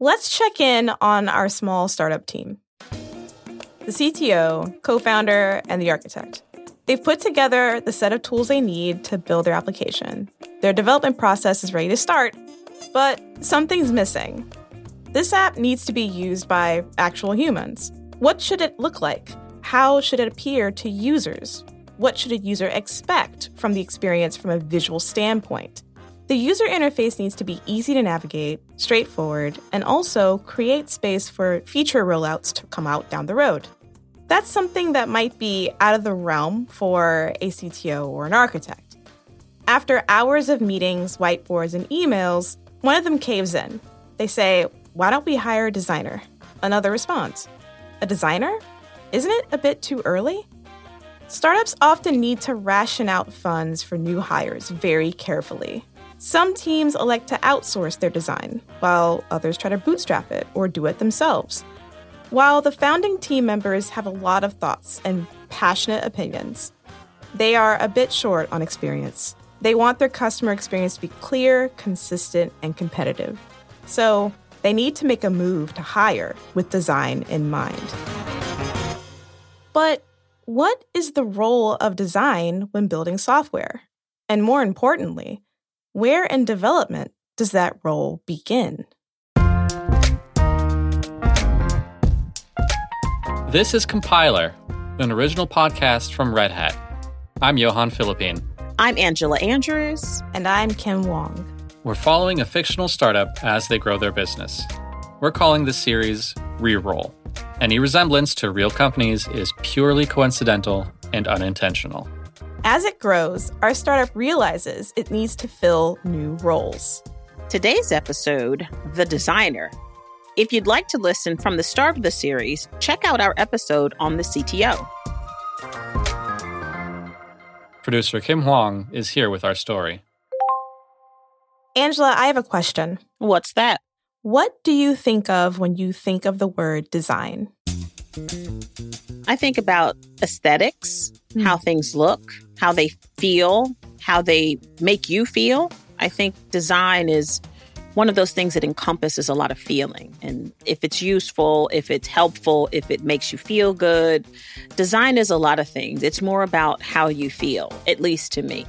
Let's check in on our small startup team the CTO, co founder, and the architect. They've put together the set of tools they need to build their application. Their development process is ready to start, but something's missing. This app needs to be used by actual humans. What should it look like? How should it appear to users? What should a user expect from the experience from a visual standpoint? The user interface needs to be easy to navigate, straightforward, and also create space for feature rollouts to come out down the road. That's something that might be out of the realm for a CTO or an architect. After hours of meetings, whiteboards, and emails, one of them caves in. They say, Why don't we hire a designer? Another response, A designer? Isn't it a bit too early? Startups often need to ration out funds for new hires very carefully. Some teams elect to outsource their design, while others try to bootstrap it or do it themselves. While the founding team members have a lot of thoughts and passionate opinions, they are a bit short on experience. They want their customer experience to be clear, consistent, and competitive. So they need to make a move to hire with design in mind. But what is the role of design when building software? And more importantly, where in development does that role begin? This is Compiler, an original podcast from Red Hat. I'm Johan Philippine. I'm Angela Andrews. And I'm Kim Huang. We're following a fictional startup as they grow their business. We're calling this series Reroll. Any resemblance to real companies is purely coincidental and unintentional. As it grows, our startup realizes it needs to fill new roles. Today's episode The Designer. If you'd like to listen from the start of the series, check out our episode on the CTO. Producer Kim Huang is here with our story. Angela, I have a question. What's that? What do you think of when you think of the word design? I think about aesthetics, mm. how things look, how they feel, how they make you feel. I think design is one of those things that encompasses a lot of feeling. And if it's useful, if it's helpful, if it makes you feel good, design is a lot of things. It's more about how you feel, at least to me.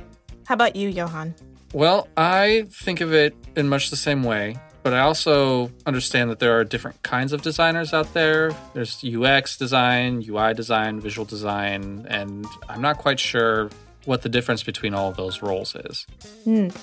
How about you, Johan? Well, I think of it in much the same way but I also understand that there are different kinds of designers out there. There's UX design, UI design, visual design, and I'm not quite sure what the difference between all of those roles is. Mm.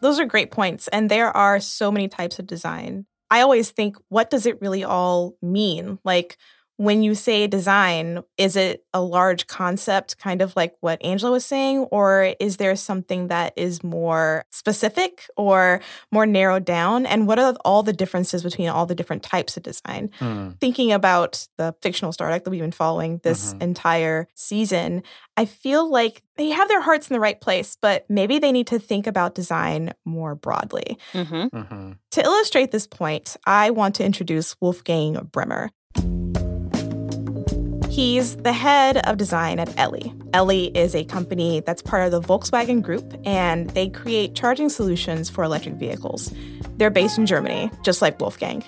Those are great points. And there are so many types of design. I always think, what does it really all mean? Like, when you say design, is it a large concept, kind of like what Angela was saying, or is there something that is more specific or more narrowed down? And what are all the differences between all the different types of design? Mm. Thinking about the fictional startup that we've been following this mm-hmm. entire season, I feel like they have their hearts in the right place, but maybe they need to think about design more broadly. Mm-hmm. Mm-hmm. To illustrate this point, I want to introduce Wolfgang Bremer. He's the head of design at Elli. Elli is a company that's part of the Volkswagen Group, and they create charging solutions for electric vehicles. They're based in Germany, just like Wolfgang.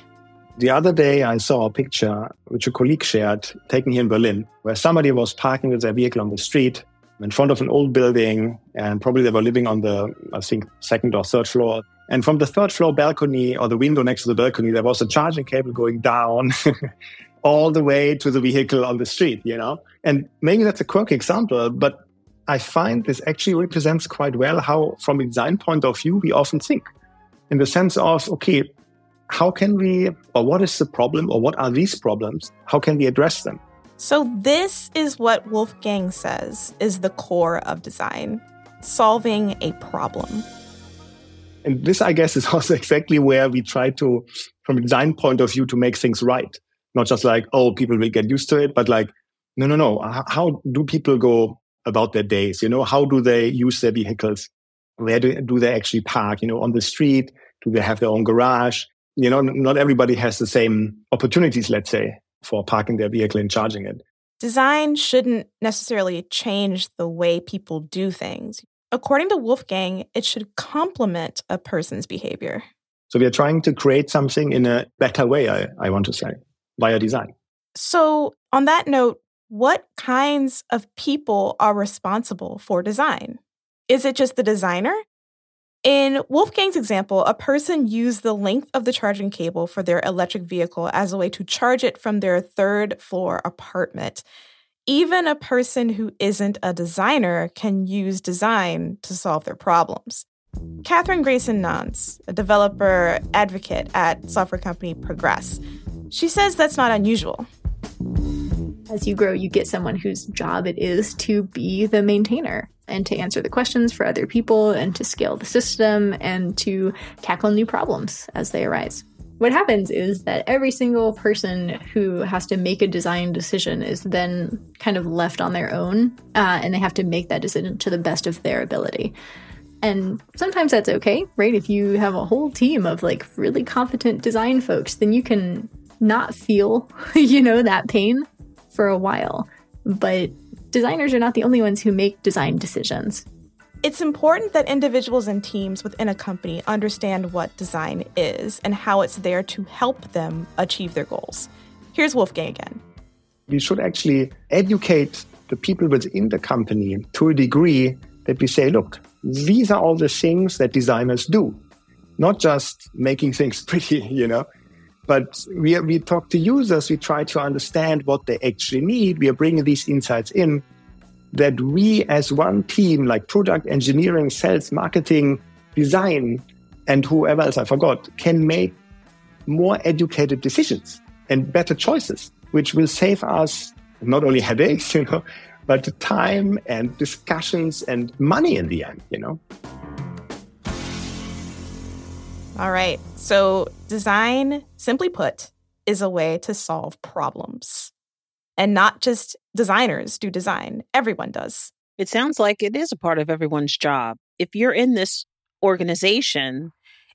The other day, I saw a picture which a colleague shared, taken here in Berlin, where somebody was parking with their vehicle on the street in front of an old building, and probably they were living on the, I think, second or third floor. And from the third floor balcony or the window next to the balcony, there was a charging cable going down all the way to the vehicle on the street, you know? And maybe that's a quirky example, but I find this actually represents quite well how, from a design point of view, we often think in the sense of, okay, how can we, or what is the problem, or what are these problems? How can we address them? So, this is what Wolfgang says is the core of design solving a problem. And this, I guess, is also exactly where we try to, from a design point of view, to make things right not just like, oh, people will get used to it, but like, no, no, no. How do people go about their days? You know, how do they use their vehicles? Where do, do they actually park? You know, on the street? Do they have their own garage? You know, not everybody has the same opportunities, let's say, for parking their vehicle and charging it. Design shouldn't necessarily change the way people do things. According to Wolfgang, it should complement a person's behavior. So we are trying to create something in a better way, I, I want to say, via design. So, on that note, what kinds of people are responsible for design? Is it just the designer? In Wolfgang's example, a person used the length of the charging cable for their electric vehicle as a way to charge it from their third floor apartment. Even a person who isn't a designer can use design to solve their problems. Catherine Grayson Nanz, a developer advocate at software company Progress, she says that's not unusual. As you grow, you get someone whose job it is to be the maintainer and to answer the questions for other people and to scale the system and to tackle new problems as they arise. What happens is that every single person who has to make a design decision is then kind of left on their own, uh, and they have to make that decision to the best of their ability. And sometimes that's okay, right? If you have a whole team of like really competent design folks, then you can not feel, you know, that pain for a while. But designers are not the only ones who make design decisions. It's important that individuals and teams within a company understand what design is and how it's there to help them achieve their goals. Here's Wolfgang again. We should actually educate the people within the company to a degree that we say, look, these are all the things that designers do, not just making things pretty, you know. But we, we talk to users, we try to understand what they actually need. We are bringing these insights in that we, as one team, like product engineering, sales, marketing, design, and whoever else I forgot, can make more educated decisions and better choices, which will save us not only headaches, you know, but time and discussions and money in the end, you know. All right. So, design, simply put, is a way to solve problems. And not just designers do design, everyone does. It sounds like it is a part of everyone's job. If you're in this organization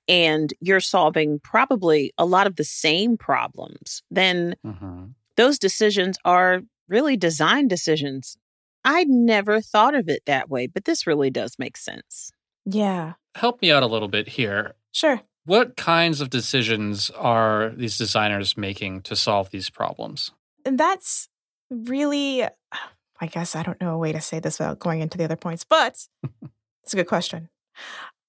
and you're solving probably a lot of the same problems, then mm-hmm. those decisions are really design decisions. I'd never thought of it that way, but this really does make sense. Yeah. Help me out a little bit here. Sure. What kinds of decisions are these designers making to solve these problems? And that's really, I guess I don't know a way to say this without going into the other points, but it's a good question.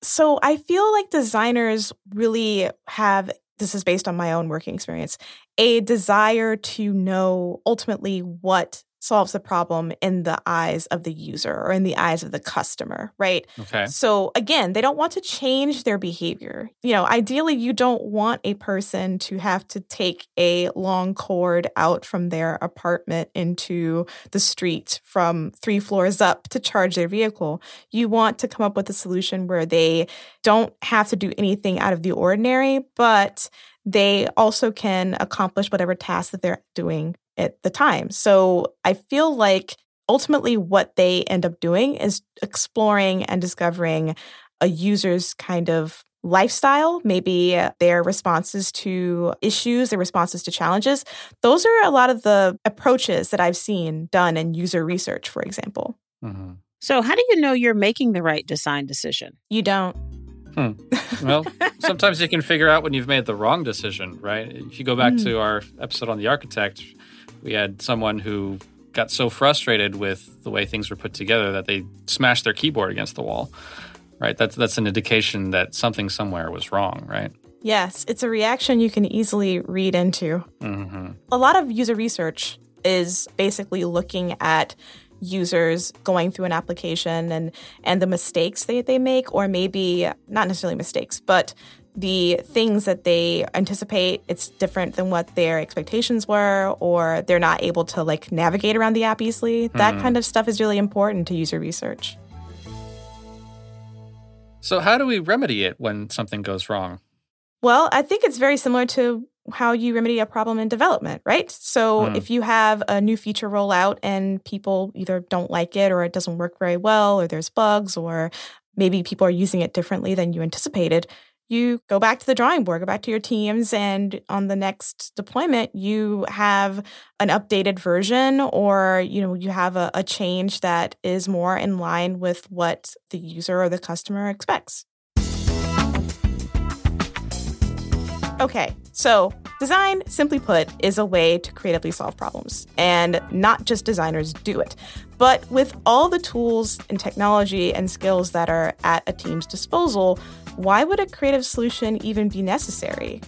So I feel like designers really have, this is based on my own working experience, a desire to know ultimately what solves the problem in the eyes of the user or in the eyes of the customer, right? Okay. So again, they don't want to change their behavior. You know, ideally you don't want a person to have to take a long cord out from their apartment into the street from 3 floors up to charge their vehicle. You want to come up with a solution where they don't have to do anything out of the ordinary, but they also can accomplish whatever task that they're doing at the time. So I feel like ultimately what they end up doing is exploring and discovering a user's kind of lifestyle, maybe their responses to issues, their responses to challenges. Those are a lot of the approaches that I've seen done in user research, for example. Mm-hmm. So, how do you know you're making the right design decision? You don't. Hmm. Well, sometimes you can figure out when you've made the wrong decision, right? If you go back mm. to our episode on the architect, we had someone who got so frustrated with the way things were put together that they smashed their keyboard against the wall. Right? That's that's an indication that something somewhere was wrong, right? Yes, it's a reaction you can easily read into. Mm-hmm. A lot of user research is basically looking at users going through an application and and the mistakes that they make or maybe not necessarily mistakes but the things that they anticipate it's different than what their expectations were or they're not able to like navigate around the app easily. That mm. kind of stuff is really important to user research. So how do we remedy it when something goes wrong? Well i think it's very similar to how you remedy a problem in development right so mm. if you have a new feature rollout and people either don't like it or it doesn't work very well or there's bugs or maybe people are using it differently than you anticipated you go back to the drawing board, go back to your teams, and on the next deployment, you have an updated version or you know you have a, a change that is more in line with what the user or the customer expects. Okay, so design, simply put, is a way to creatively solve problems. And not just designers do it. But with all the tools and technology and skills that are at a team's disposal, why would a creative solution even be necessary?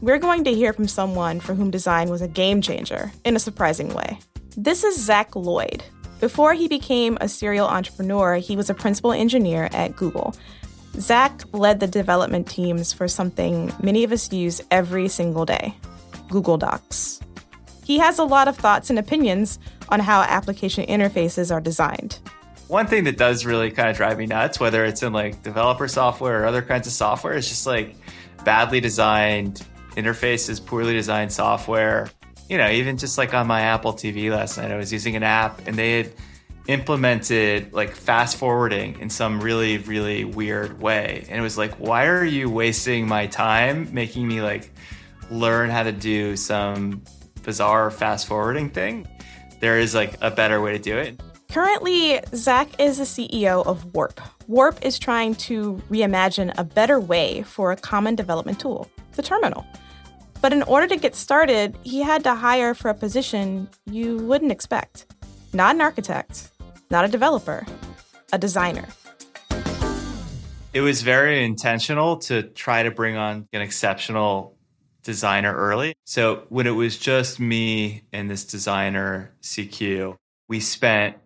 We're going to hear from someone for whom design was a game changer in a surprising way. This is Zach Lloyd. Before he became a serial entrepreneur, he was a principal engineer at Google. Zach led the development teams for something many of us use every single day Google Docs. He has a lot of thoughts and opinions on how application interfaces are designed. One thing that does really kind of drive me nuts, whether it's in like developer software or other kinds of software, is just like badly designed interfaces, poorly designed software. You know, even just like on my Apple TV last night, I was using an app and they had implemented like fast forwarding in some really, really weird way. And it was like, why are you wasting my time making me like learn how to do some bizarre fast forwarding thing? There is like a better way to do it. Currently, Zach is the CEO of Warp. Warp is trying to reimagine a better way for a common development tool, the terminal. But in order to get started, he had to hire for a position you wouldn't expect. Not an architect, not a developer, a designer. It was very intentional to try to bring on an exceptional designer early. So when it was just me and this designer, CQ, we spent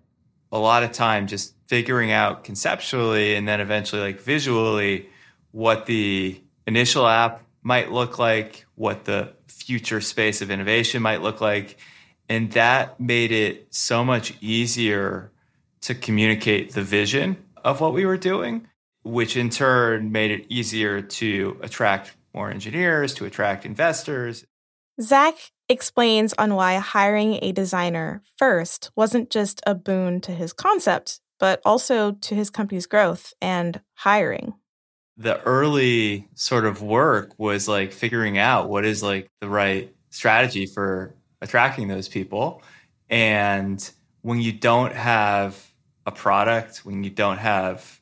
a lot of time just figuring out conceptually and then eventually like visually what the initial app might look like, what the future space of innovation might look like. And that made it so much easier to communicate the vision of what we were doing, which in turn made it easier to attract more engineers, to attract investors. Zach explains on why hiring a designer first wasn't just a boon to his concept, but also to his company's growth and hiring. The early sort of work was like figuring out what is like the right strategy for attracting those people. And when you don't have a product, when you don't have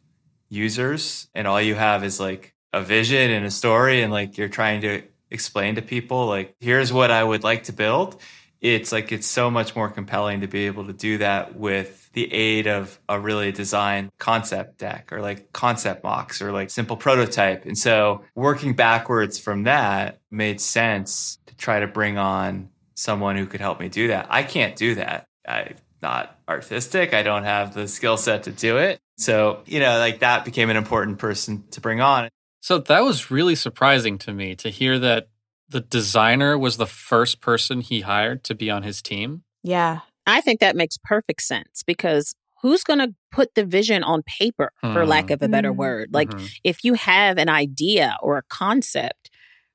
users, and all you have is like a vision and a story, and like you're trying to explain to people, like, here's what I would like to build. It's like it's so much more compelling to be able to do that with the aid of a really designed concept deck or like concept mocks or like simple prototype. And so working backwards from that made sense to try to bring on someone who could help me do that. I can't do that. I'm not artistic. I don't have the skill set to do it. So, you know, like that became an important person to bring on. So that was really surprising to me to hear that the designer was the first person he hired to be on his team. Yeah. I think that makes perfect sense because who's going to put the vision on paper, for lack of a better Mm. word? Like, Mhm. if you have an idea or a concept,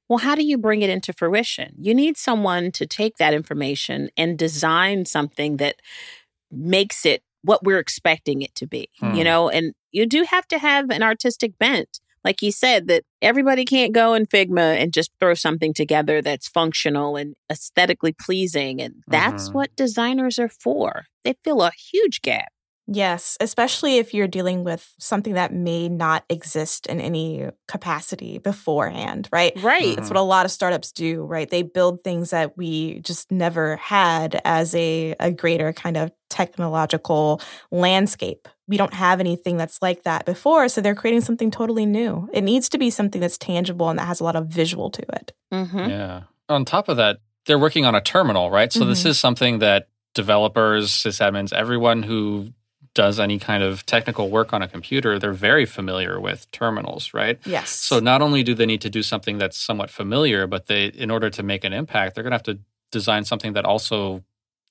well, how do you bring it into fruition? You need someone to take that information and design something that makes it what we're expecting it to be, Hmm. you know? And you do have to have an artistic bent. Like you said, that everybody can't go in Figma and just throw something together that's functional and aesthetically pleasing. And that's Mhm. what designers are for. They fill a huge gap. Yes, especially if you're dealing with something that may not exist in any capacity beforehand, right? Right. That's what a lot of startups do, right? They build things that we just never had as a, a greater kind of technological landscape. We don't have anything that's like that before, so they're creating something totally new. It needs to be something that's tangible and that has a lot of visual to it. Mm-hmm. Yeah. On top of that, they're working on a terminal, right? So this Mhm. is something that developers, sysadmins, everyone who does any kind of technical work on a computer, they're very familiar with terminals, right? Yes. So not only do they need to do something that's somewhat familiar, but they in order to make an impact, they're going to have to design something that also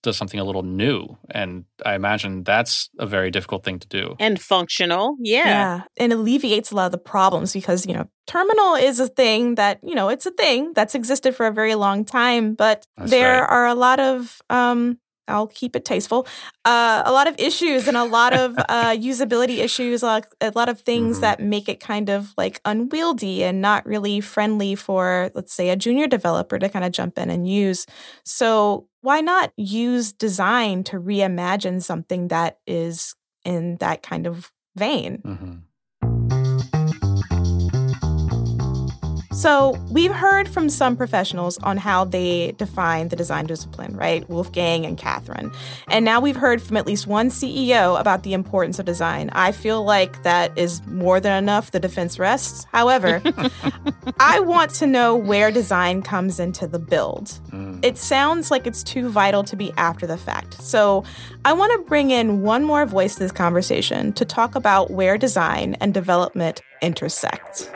does something a little new. And I imagine that's a very difficult thing to do. And functional. Yeah. Yeah. And alleviates a lot of the problems because, you know, terminal is a thing that, you know, it's a thing that's existed for a very long time, but That's there right. are a lot of um I'll keep it tasteful. Uh, a lot of issues and a lot of uh, usability issues, a lot, a lot of things Mhm. that make it kind of like unwieldy and not really friendly for, let's say, a junior developer to kind of jump in and use. So, why not use design to reimagine something that is in that kind of vein? Mhm. So, we've heard from some professionals on how they define the design discipline, right? Wolfgang and Catherine. And now we've heard from at least one CEO about the importance of design. I feel like that is more than enough. The defense rests. However, I want to know where design comes into the build. Mm. It sounds like it's too vital to be after the fact. So, I want to bring in one more voice to this conversation to talk about where design and development intersect.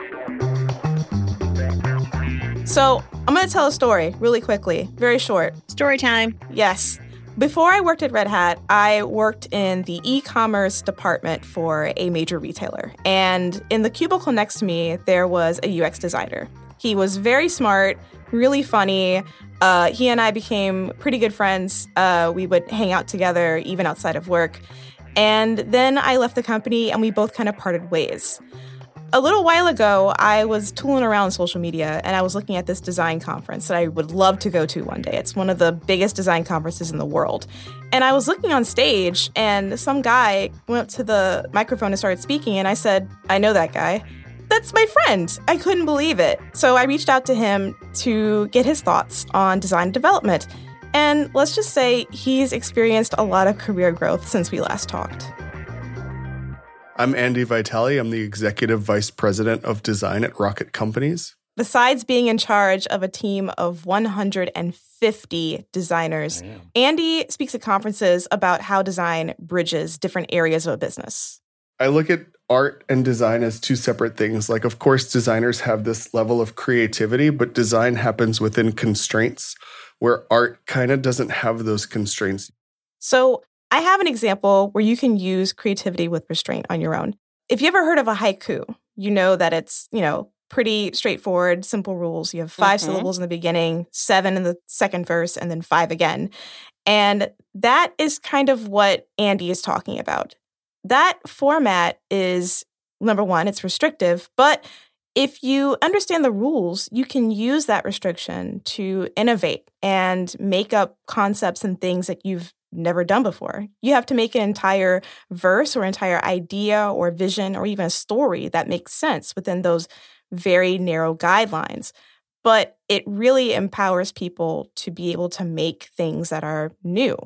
So I'm going to tell a story really quickly, very short. Story time. Yes. Before I worked at Red Hat, I worked in the e commerce department for a major retailer. And in the cubicle next to me, there was a UX designer. He was very smart, really funny. Uh, he and I became pretty good friends. Uh, we would hang out together even outside of work. And then I left the company and we both kind of parted ways. A little while ago, I was tooling around social media and I was looking at this design conference that I would love to go to one day. It's one of the biggest design conferences in the world. And I was looking on stage and some guy went up to the microphone and started speaking. And I said, I know that guy. That's my friend. I couldn't believe it. So I reached out to him to get his thoughts on design development. And let's just say he's experienced a lot of career growth since we last talked. I'm Andy Vitale. I'm the Executive Vice President of Design at Rocket Companies. Besides being in charge of a team of 150 designers, Andy speaks at conferences about how design bridges different areas of a business. I look at art and design as two separate things. Like, of course, designers have this level of creativity, but design happens within constraints where art kind of doesn't have those constraints. So, I have an example where you can use creativity with restraint on your own. If you ever heard of a haiku, you know that it's, you know, pretty straightforward, simple rules. You have 5 mm-hmm. syllables in the beginning, seven in the second verse, and then five again. And that is kind of what Andy is talking about. That format is number one, it's restrictive, but if you understand the rules, you can use that restriction to innovate and make up concepts and things that you've never done before. You have to make an entire verse or entire idea or vision or even a story that makes sense within those very narrow guidelines. But it really empowers people to be able to make things that are new.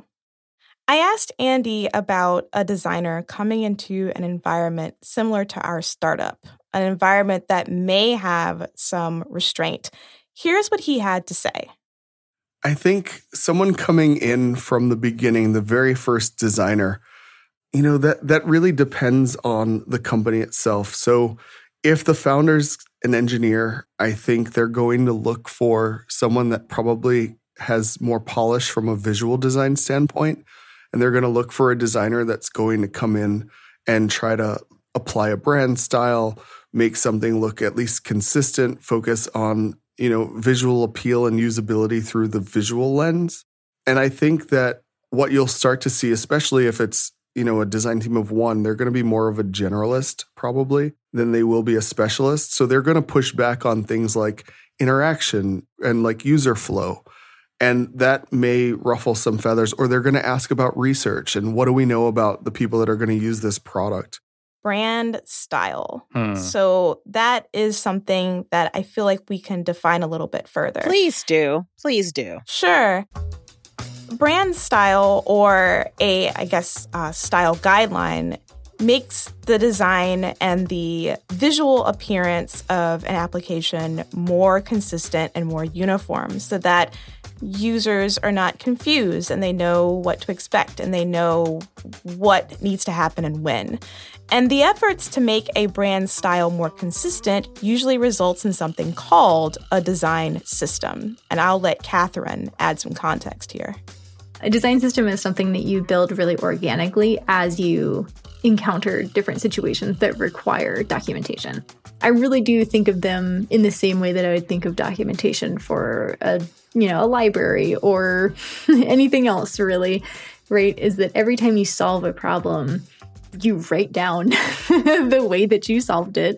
I asked Andy about a designer coming into an environment similar to our startup, an environment that may have some restraint. Here's what he had to say. I think someone coming in from the beginning, the very first designer, you know, that that really depends on the company itself. So if the founder's an engineer, I think they're going to look for someone that probably has more polish from a visual design standpoint. And they're going to look for a designer that's going to come in and try to apply a brand style, make something look at least consistent, focus on you know, visual appeal and usability through the visual lens. And I think that what you'll start to see, especially if it's, you know, a design team of one, they're going to be more of a generalist probably than they will be a specialist. So they're going to push back on things like interaction and like user flow. And that may ruffle some feathers, or they're going to ask about research and what do we know about the people that are going to use this product brand style. Hmm. So that is something that I feel like we can define a little bit further. Please do. Please do. Sure. Brand style, or a, I guess, uh, style guideline, makes the design and the visual appearance of an application more consistent and more uniform so that users are not confused and they know what to expect and they know what needs to happen and when. And the efforts to make a brand style more consistent usually results in something called a design system. And I'll let Catherine add some context here. A design system is something that you build really organically as you encounter different situations that require documentation. I really do think of them in the same way that I would think of documentation for a, you know, a library or anything else really, right? Is that every time you solve a problem, you write down the way that you solved it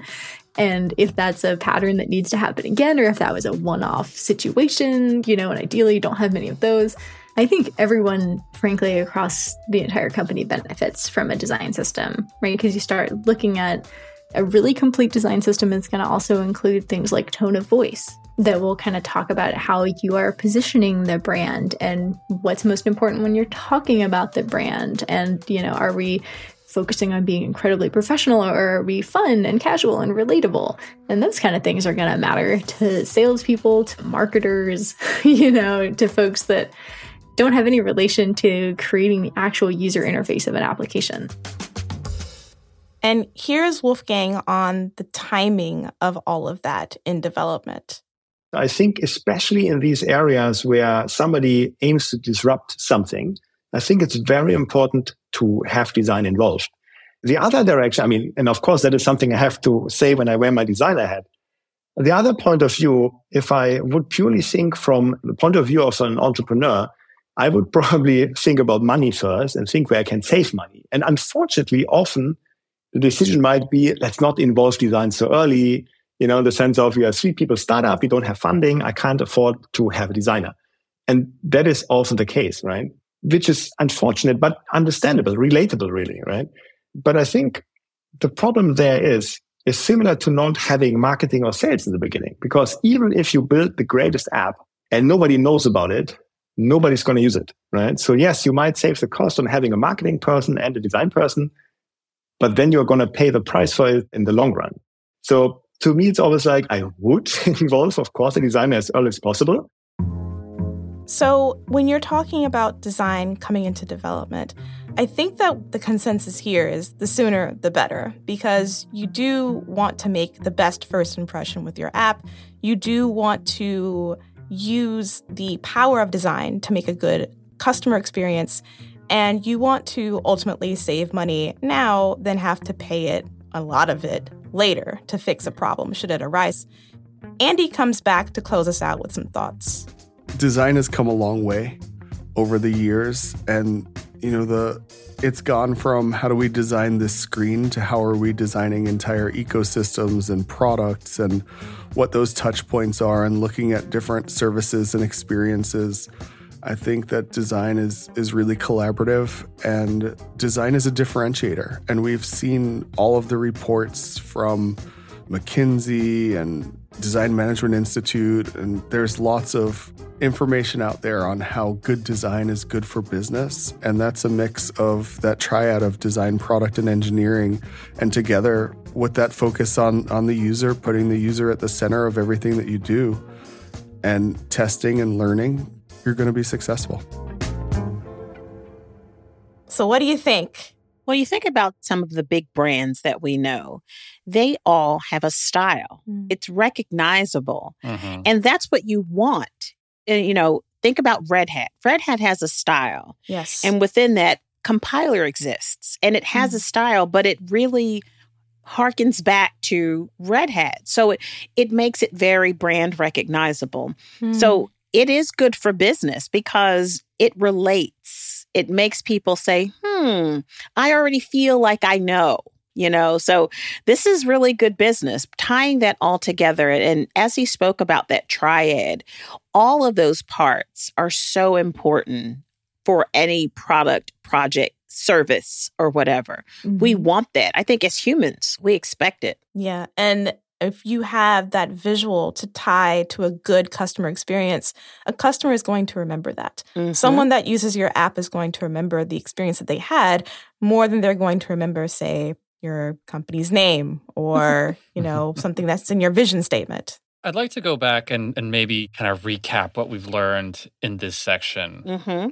and if that's a pattern that needs to happen again or if that was a one-off situation you know and ideally you don't have many of those i think everyone frankly across the entire company benefits from a design system right because you start looking at A really complete design system is going to also include things like tone of voice that will kind of talk about how you are positioning the brand and what's most important when you're talking about the brand. And, you know, are we focusing on being incredibly professional or are we fun and casual and relatable? And those kind of things are going to matter to salespeople, to marketers, you know, to folks that don't have any relation to creating the actual user interface of an application. And here's Wolfgang on the timing of all of that in development. I think, especially in these areas where somebody aims to disrupt something, I think it's very important to have design involved. The other direction, I mean, and of course, that is something I have to say when I wear my designer hat. The other point of view, if I would purely think from the point of view of an entrepreneur, I would probably think about money first and think where I can save money. And unfortunately, often the decision might be let's not involve design so early. You know, in the sense of we are three people startup, we don't have funding, I can't afford to have a designer. And that is also the case, right? Which is unfortunate, but understandable, relatable, really, right? But I think the problem there is, is similar to not having marketing or sales in the beginning. Because even if you build the greatest app and nobody knows about it, nobody's going to use it, right? So yes, you might save the cost on having a marketing person and a design person, but then you're going to pay the price for it in the long run. So to me, it's always like I would involve, of course, a designer as early as possible. So when you're talking about design coming into development, I think that the consensus here is the sooner the better because you do want to make the best first impression with your app. You do want to use the power of design to make a good customer experience and you want to ultimately save money now than have to pay it, a lot of it, later to fix a problem should it arise. Andy comes back to close us out with some thoughts. Design has come a long way over the years and you know the it's gone from how do we design this screen to how are we designing entire ecosystems and products and what those touch points are and looking at different services and experiences I think that design is is really collaborative and design is a differentiator. And we've seen all of the reports from McKinsey and Design Management Institute and there's lots of information out there on how good design is good for business and that's a mix of that triad of design, product and engineering and together with that focus on on the user, putting the user at the center of everything that you do and testing and learning you're going to be successful. So, what do you think? Well, you think about some of the big brands that we know, they all have a style. Mm. It's recognizable. Mm-hmm. And that's what you want. You know, think about Red Hat. Red Hat has a style. Yes. And within that, Compiler exists and it has mm. a style, but it really harkens back to Red Hat. So it, it makes it very brand recognizable. Mm. So it is good for business because it relates. It makes people say, hmm, I already feel like I know, you know? So this is really good business, tying that all together. And as he spoke about that triad, all of those parts are so important for any product, project, service, or whatever. Mm-hmm. We want that. I think as humans, we expect it. Yeah. And if you have that visual to tie to a good customer experience, a customer is going to remember that. Mm-hmm. Someone that uses your app is going to remember the experience that they had more than they're going to remember, say, your company's name or, you know, something that's in your vision statement. I'd like to go back and, and maybe kind of recap what we've learned in this section. Mm-hmm.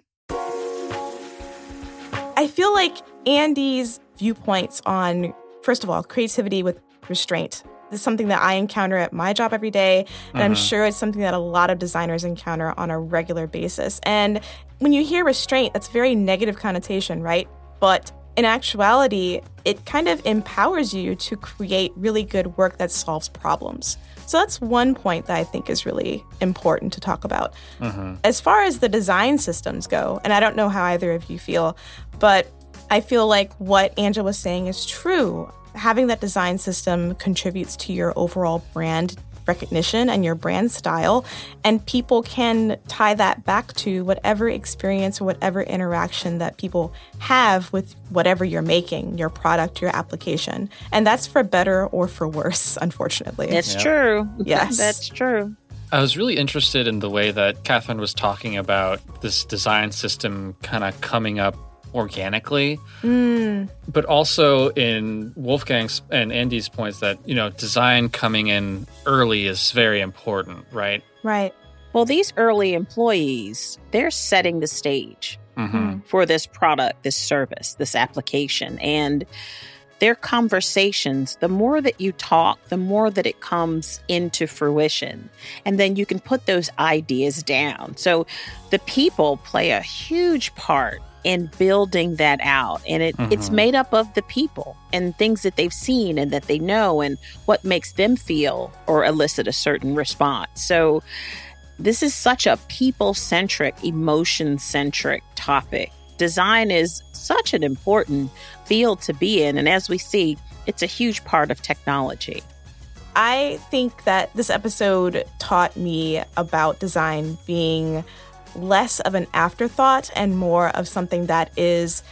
I feel like Andy's viewpoints on, first of all, creativity with restraint is something that I encounter at my job every day. And uh-huh. I'm sure it's something that a lot of designers encounter on a regular basis. And when you hear restraint, that's very negative connotation, right? But in actuality, it kind of empowers you to create really good work that solves problems. So that's one point that I think is really important to talk about. Uh-huh. As far as the design systems go, and I don't know how either of you feel, but I feel like what Angela was saying is true having that design system contributes to your overall brand recognition and your brand style. And people can tie that back to whatever experience or whatever interaction that people have with whatever you're making, your product, your application. And that's for better or for worse, unfortunately. It's true. Yes. That's true. I was really interested in the way that Catherine was talking about this design system kind of coming up organically, Mm, but also in Wolfgang's and Andy's points that, you know, design coming in early is very important, right? right. Well, these early employees, they're setting the stage Mm-hmm. for this product, this service, this application. And their conversations, the more that you talk, the more that it comes into fruition. And then you can put those ideas down. So the people play a huge part in building that out. And it, it's Mhm. made up of the people and things that they've seen and that they know and what makes them feel or elicit a certain response. So this is such a people centric, emotion centric topic. Design is such an important field to be in. And as we see, it's a huge part of technology. I think that this episode taught me about design being less of an afterthought and more of something that is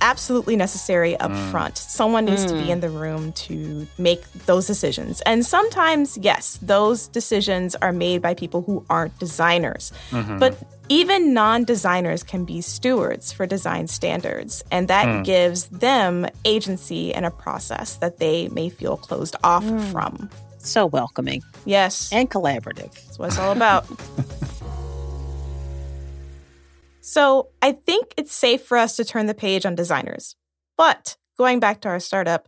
absolutely necessary up mm. front. Someone needs to be mm. in the room to make those decisions. And sometimes, yes, those decisions are made by people who aren't designers. Mm-hmm. But even non designers can be stewards for design standards, and that mm. gives them agency in a process that they may feel closed off from. So welcoming Yes, and collaborative. that's what it's all about. so I think it's safe for us to turn the page on designers. But going back to our startup,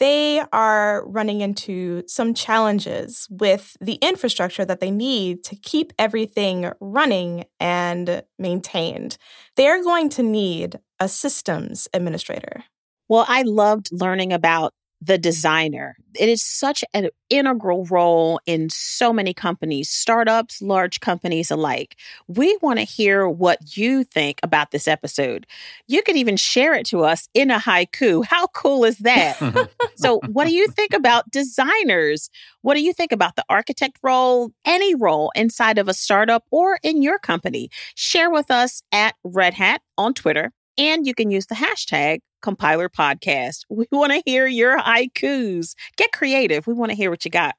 they are running into some challenges with the infrastructure that they need to keep everything running and maintained. They're going to need a systems administrator. Well, I loved learning about the designer. It is such an integral role in so many companies, startups, large companies alike. We want to hear what you think about this episode. You could even share it to us in a haiku. How cool is that? so, what do you think about designers? What do you think about the architect role, any role inside of a startup or in your company? Share with us at Red Hat on Twitter. And you can use the hashtag compiler podcast. We want to hear your haikus. Get creative. We want to hear what you got.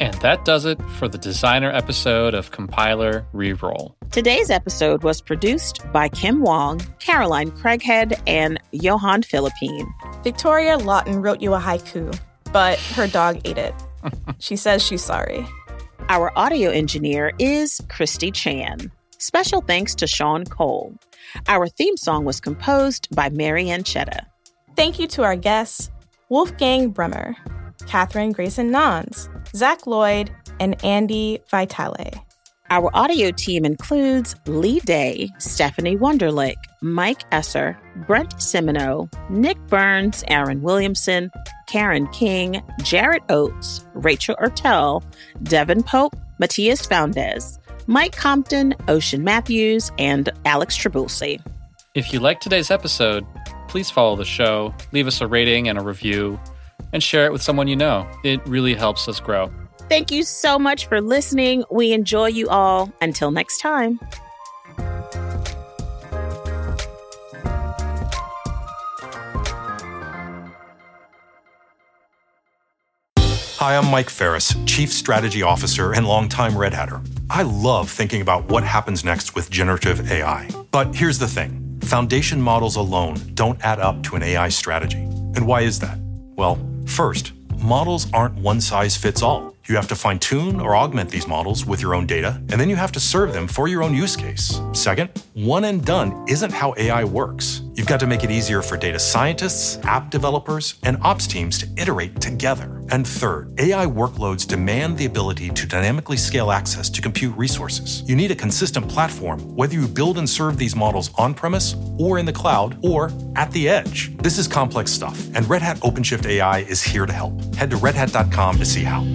And that does it for the designer episode of Compiler Reroll. Today's episode was produced by Kim Huang, Caroline Craighead, and Johan Philippine. Victoria Lawton wrote you a haiku, but her dog ate it. she says she's sorry. Our audio engineer is Christy Chan. Special thanks to Sean Cole. Our theme song was composed by Mary Ancheta. Thank you to our guests, Wolfgang Bremer, Catherine Grayson Nanz, Zach Lloyd, and Andy Vitale. Our audio team includes Lee Day, Stephanie Wonderlick, Mike Esser, Brent Simoneaux, Nick Burns, Aaron Williamson, Karen King, Jarrett Oates, Rachel Ertel, Devin Pope, Matias Faundez, Mike Compton, Ocean Matthews, and Alex Traboulsi. If you liked today's episode, please follow the show, leave us a rating and a review, and share it with someone you know. It really helps us grow. Thank you so much for listening. We enjoy you all. Until next time. Hi, I'm Mike Ferris, Chief Strategy Officer and longtime Red Hatter. I love thinking about what happens next with generative AI. But here's the thing foundation models alone don't add up to an AI strategy. And why is that? Well, first, models aren't one size fits all. You have to fine tune or augment these models with your own data, and then you have to serve them for your own use case. Second, one and done isn't how AI works. You've got to make it easier for data scientists, app developers, and ops teams to iterate together. And third, AI workloads demand the ability to dynamically scale access to compute resources. You need a consistent platform, whether you build and serve these models on premise, or in the cloud, or at the edge. This is complex stuff, and Red Hat OpenShift AI is here to help. Head to redhat.com to see how.